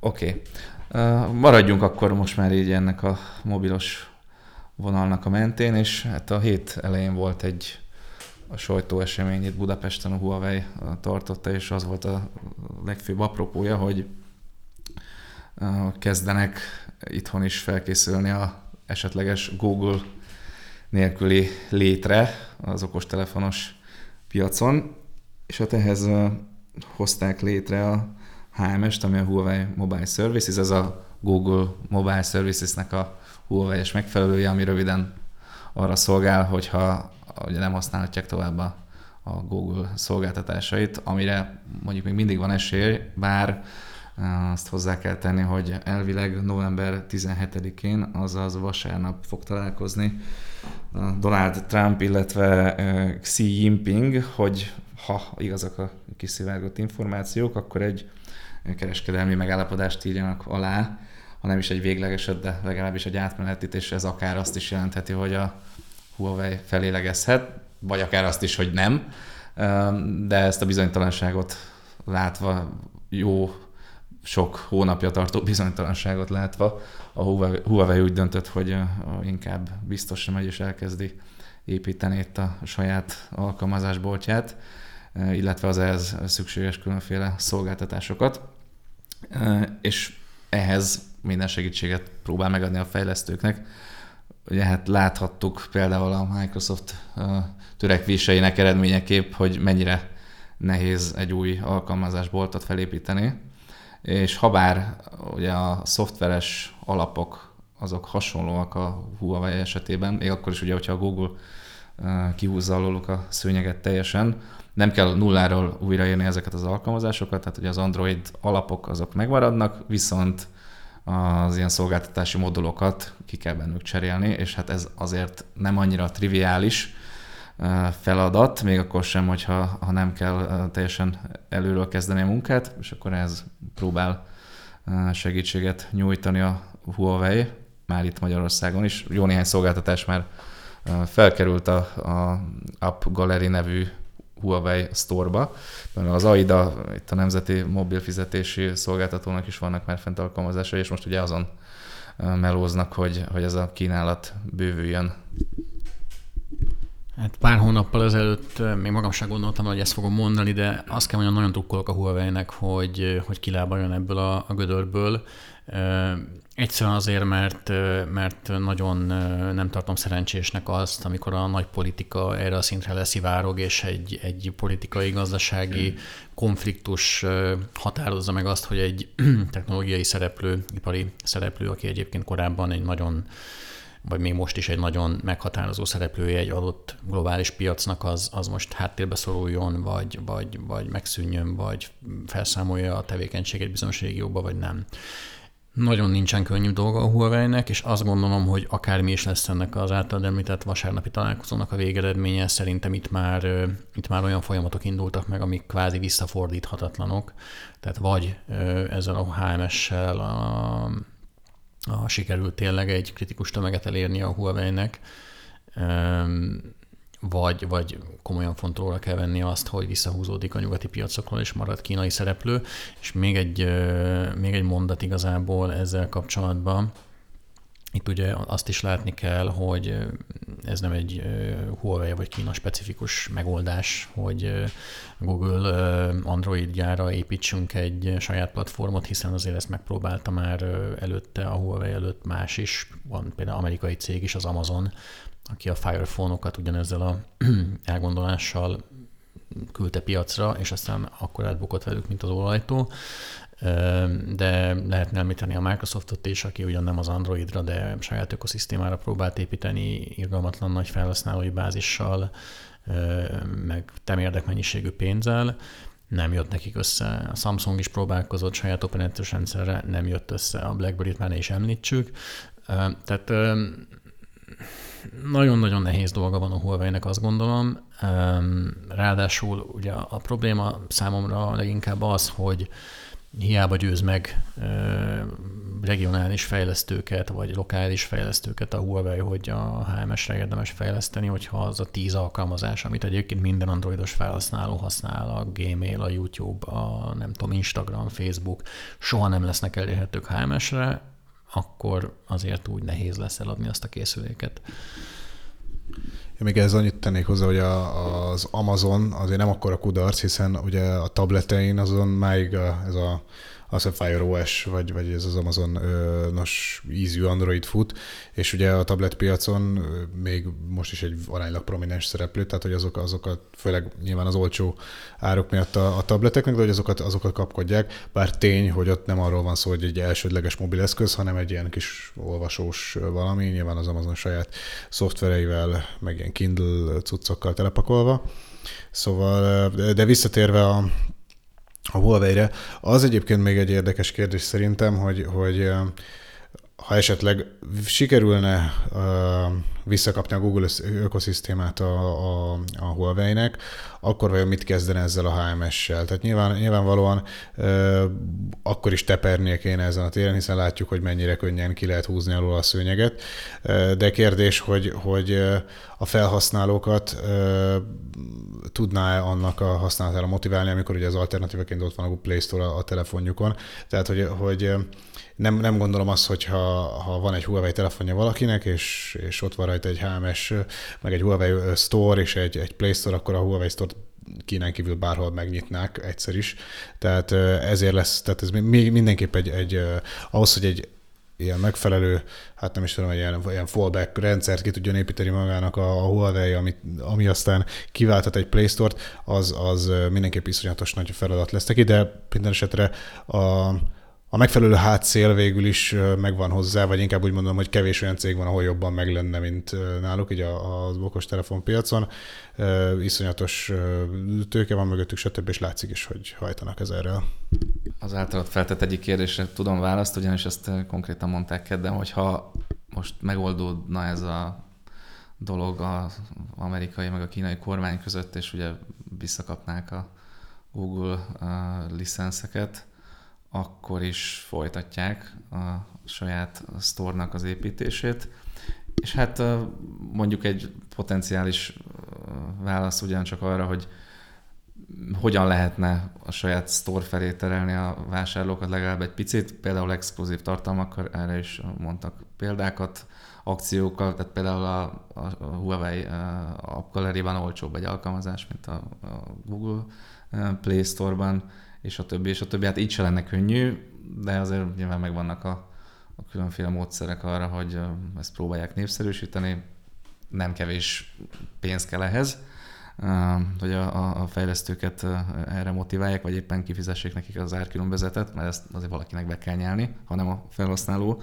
Oké. Okay. Maradjunk akkor most már így ennek a mobilos vonalnak a mentén, és hát a hét elején volt egy a sajtóesemény itt Budapesten a Huawei tartotta, és az volt a legfőbb apropója, hogy kezdenek itthon is felkészülni a esetleges Google nélküli létre az okostelefonos piacon, és hát ehhez hozták létre a HMS-t, ami a Huawei Mobile Services, ez a Google Mobile Services-nek a Huawei-es megfelelője, ami röviden arra szolgál, hogyha ugye nem használhatják tovább a, a Google szolgáltatásait, amire mondjuk még mindig van esély, bár azt hozzá kell tenni, hogy elvileg november 17-én, azaz vasárnap fog találkozni Donald Trump, illetve Xi Jinping, hogy ha igazak a kiszivárgott információk, akkor egy kereskedelmi megállapodást írjanak alá, ha nem is egy véglegeset, de legalábbis egy átmenetit, és ez akár azt is jelentheti, hogy a Huawei felélegezhet, vagy akár azt is, hogy nem, de ezt a bizonytalanságot látva jó sok hónapja tartó bizonytalanságot látva, a Huawei úgy döntött, hogy inkább biztosra megy és elkezdi építeni itt a saját alkalmazásboltját, illetve az ehhez szükséges különféle szolgáltatásokat. És ehhez minden segítséget próbál megadni a fejlesztőknek. Ugye hát láthattuk például a Microsoft törekvéseinek eredményeképp, hogy mennyire nehéz egy új alkalmazásboltot felépíteni, és habár ugye a szoftveres alapok azok hasonlóak a Huawei esetében, még akkor is ugye, hogyha a Google kihúzza alóluk a szőnyeget teljesen, nem kell nulláról újraírni ezeket az alkalmazásokat, tehát ugye az Android alapok azok megmaradnak, viszont az ilyen szolgáltatási modulokat ki kell bennük cserélni, és hát ez azért nem annyira triviális feladat, még akkor sem, hogyha ha nem kell teljesen előről kezdeni a munkát, és akkor ez próbál segítséget nyújtani a Huawei, már itt Magyarországon is. Jó néhány szolgáltatás már felkerült a, a App Gallery nevű Huawei Store-ba. Az AIDA, itt a Nemzeti Mobil Fizetési Szolgáltatónak is vannak már fent alkalmazásai, és most ugye azon melóznak, hogy, hogy ez a kínálat bővüljön. Hát pár hónappal ezelőtt még magam sem gondoltam, hogy ezt fogom mondani, de azt kell mondjam, nagyon drukkolok a Huawei-nek, hogy, hogy kilábaljon ebből a, a gödörből. Egyszerűen azért, mert, mert nagyon nem tartom szerencsésnek azt, amikor a nagy politika erre a szintre leszivárog, és egy, egy politikai, gazdasági konfliktus határozza meg azt, hogy egy [clears throat] technológiai szereplő, ipari szereplő, aki egyébként korábban egy nagyon vagy még most is egy nagyon meghatározó szereplője egy adott globális piacnak, az, az most háttérbe szoruljon, vagy, vagy, vagy megszűnjön, vagy felszámolja a tevékenységet bizonyos régióba, vagy nem. Nagyon nincsen könnyű dolga a Huawei-nek, és azt gondolom, hogy akármi is lesz ennek az által említett vasárnapi találkozónak a végeredménye, szerintem itt már, itt már olyan folyamatok indultak meg, amik kvázi visszafordíthatatlanok. Tehát vagy ezzel a HMS-sel a, a sikerült tényleg egy kritikus tömeget elérni a Huawei-nek, vagy, vagy komolyan fontolóra kell venni azt, hogy visszahúzódik a nyugati piacokról, és marad kínai szereplő. És még egy, még egy mondat igazából ezzel kapcsolatban. Itt ugye azt is látni kell, hogy ez nem egy Huawei vagy Kína specifikus megoldás, hogy Google Android gyára építsünk egy saját platformot, hiszen azért ezt megpróbálta már előtte, a Huawei előtt más is, van például amerikai cég is, az Amazon, aki a Fire Phone-okat ugyanezzel a [clears throat] elgondolással küldte piacra, és aztán akkor átbukott velük, mint az olajtó. De lehetne említeni a Microsoftot is, aki ugyan nem az Androidra, de saját ökoszisztémára próbált építeni irgalmatlan nagy felhasználói bázissal, meg temérdek mennyiségű pénzzel, nem jött nekik össze. A Samsung is próbálkozott saját operációs rendszerre, nem jött össze. A BlackBerry-t már ne is említsük. Tehát nagyon-nagyon nehéz dolga van a Huawei-nek, azt gondolom. Ráadásul ugye a probléma számomra leginkább az, hogy hiába győz meg regionális fejlesztőket, vagy lokális fejlesztőket a Huawei, hogy a HMS-re érdemes fejleszteni, hogyha az a tíz alkalmazás, amit egyébként minden androidos felhasználó használ, a Gmail, a YouTube, a nem tudom, Instagram, Facebook, soha nem lesznek elérhetők HMS-re, akkor azért úgy nehéz lesz eladni azt a készüléket. Én még ez annyit tennék hozzá, hogy a, az Amazon azért nem akkora kudarc, hiszen ugye a tabletein azon máig a, ez a az a Fire OS, vagy, vagy ez az Amazon nos ízű Android fut, és ugye a tablet piacon még most is egy aránylag prominens szereplő, tehát hogy azok, azokat, főleg nyilván az olcsó árok miatt a, a tableteknek, de hogy azokat, azokat kapkodják, bár tény, hogy ott nem arról van szó, hogy egy elsődleges mobileszköz, hanem egy ilyen kis olvasós valami, nyilván az Amazon saját szoftvereivel, meg ilyen Kindle cuccokkal telepakolva. Szóval, de visszatérve a, a Huawei-re. Az egyébként még egy érdekes kérdés szerintem, hogy, hogy ha esetleg sikerülne uh, visszakapni a Google ökoszisztémát a, a, a Huawei-nek, akkor vajon mit kezdene ezzel a HMS-sel? Tehát nyilván, nyilvánvalóan uh, akkor is tepernie kéne ezen a téren, hiszen látjuk, hogy mennyire könnyen ki lehet húzni alól a szőnyeget, uh, de kérdés, hogy, hogy a felhasználókat tudná-e annak a használatára motiválni, amikor ugye az alternatívaként ott van a Play Store a, a telefonjukon. Tehát, hogy, hogy nem, nem gondolom azt, hogy ha, ha van egy Huawei telefonja valakinek, és, és ott van rajta egy HMS, meg egy Huawei Store és egy, egy Play Store, akkor a Huawei Store Kínán kívül bárhol megnyitnák egyszer is. Tehát ezért lesz, tehát ez mindenképp egy, egy ahhoz, hogy egy ilyen megfelelő, hát nem is tudom, egy ilyen, ilyen fallback rendszert ki tudjon építeni magának a, a Huawei, ami, ami aztán kiváltat egy Play Store-t, az, az mindenképp iszonyatos nagy feladat lesz neki, de minden esetre a, a megfelelő hátszél végül is megvan hozzá, vagy inkább úgy mondom, hogy kevés olyan cég van, ahol jobban meg lenne, mint náluk, így az okostelefon piacon. Iszonyatos tőke van mögöttük, stb. és látszik is, hogy hajtanak ezerrel. Az általad feltett egyik kérdésre tudom választ, ugyanis ezt konkrétan mondták kedden, hogyha most megoldódna ez a dolog az amerikai meg a kínai kormány között, és ugye visszakapnák a Google licenszeket, akkor is folytatják a saját sztornak az építését. És hát mondjuk egy potenciális válasz ugyancsak arra, hogy hogyan lehetne a saját store felé terelni a vásárlókat legalább egy picit, például exkluzív tartalmakkal, erre is mondtak példákat, akciókkal, tehát például a, a Huawei App Gallery-ban olcsóbb egy alkalmazás, mint a, a Google Play Store-ban, és a többi, és a többi. Hát így se lenne könnyű, de azért nyilván megvannak a, a különféle módszerek arra, hogy ezt próbálják népszerűsíteni. Nem kevés pénz kell ehhez, hogy a, a fejlesztőket erre motiválják, vagy éppen kifizessék nekik az árkülönbözetet, mert ezt azért valakinek be kell nyelni, hanem a felhasználó,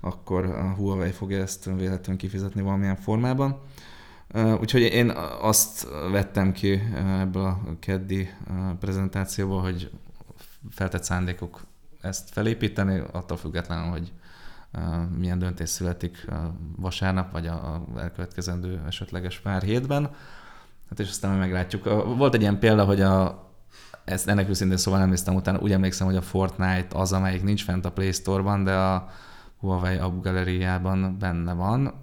akkor a Huawei fogja ezt véletlenül kifizetni valamilyen formában. Úgyhogy én azt vettem ki ebből a keddi prezentációból, hogy feltett szándékok ezt felépíteni, attól függetlenül, hogy milyen döntés születik vasárnap, vagy a elkövetkezendő esetleges pár hétben. Hát és aztán meglátjuk. Volt egy ilyen példa, hogy a, ezt ennek őszintén szóval nem néztem utána, úgy emlékszem, hogy a Fortnite az, amelyik nincs fent a Play Store-ban, de a Huawei App Galeriában benne van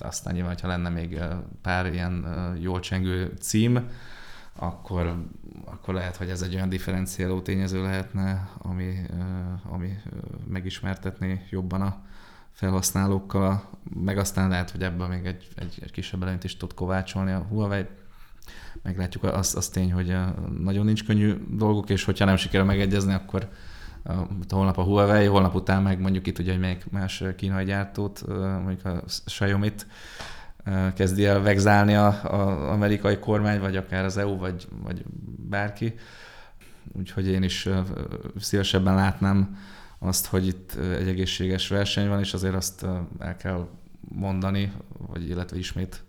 aztán nyilván, ha lenne még pár ilyen jól csengő cím, akkor, akkor lehet, hogy ez egy olyan differenciáló tényező lehetne, ami, ami megismertetné jobban a felhasználókkal, meg aztán lehet, hogy ebből még egy, egy, egy kisebb előnyt is tud kovácsolni a Huawei. Meglátjuk, az, az tény, hogy nagyon nincs könnyű dolgok, és hogyha nem sikerül megegyezni, akkor holnap a Huawei, holnap után meg mondjuk itt ugye, még más kínai gyártót, mondjuk a Xiaomi-t kezdi el vegzálni az amerikai kormány, vagy akár az EU, vagy, vagy bárki. Úgyhogy én is szívesebben látnám azt, hogy itt egy egészséges verseny van, és azért azt el kell mondani, vagy illetve ismét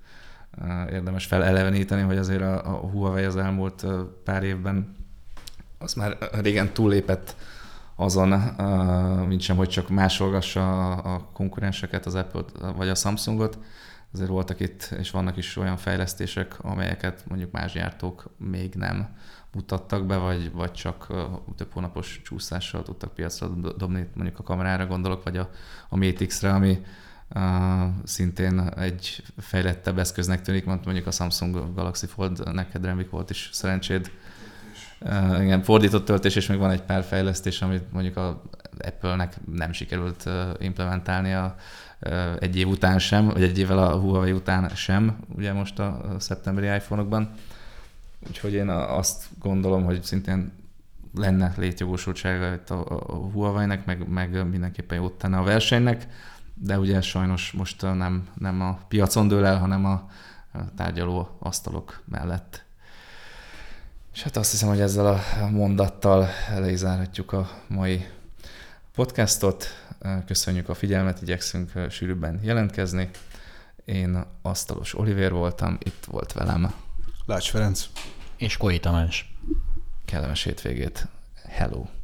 érdemes feleleveníteni, hogy azért a, a Huawei az elmúlt pár évben az már régen túllépett azon, mint sem, hogy csak másolgassa a konkurenseket, az Apple vagy a Samsungot, azért voltak itt, és vannak is olyan fejlesztések, amelyeket mondjuk más gyártók még nem mutattak be, vagy, vagy csak több hónapos csúszással tudtak piacra dobni, mondjuk a kamerára gondolok, vagy a, a Matix-re, ami uh, szintén egy fejlettebb eszköznek tűnik, mondjuk a Samsung Galaxy Fold, neked Remik volt is szerencséd. Uh, igen, fordított töltés, és még van egy pár fejlesztés, amit mondjuk a Apple-nek nem sikerült implementálnia uh, egy év után sem, vagy egy évvel a Huawei után sem, ugye most a szeptemberi iPhone-okban. Úgyhogy én azt gondolom, hogy szintén lenne létjogosultsága itt a, a Huawei-nek, meg, meg mindenképpen jót tenne a versenynek, de ugye sajnos most nem, nem a piacon dől el, hanem a tárgyaló asztalok mellett. És hát azt hiszem, hogy ezzel a mondattal lezárhatjuk a mai podcastot. Köszönjük a figyelmet, igyekszünk sűrűbben jelentkezni. Én Asztalos Oliver voltam, itt volt velem Lács Ferenc. És Koi Tamás. Kellemes hétvégét. Hello!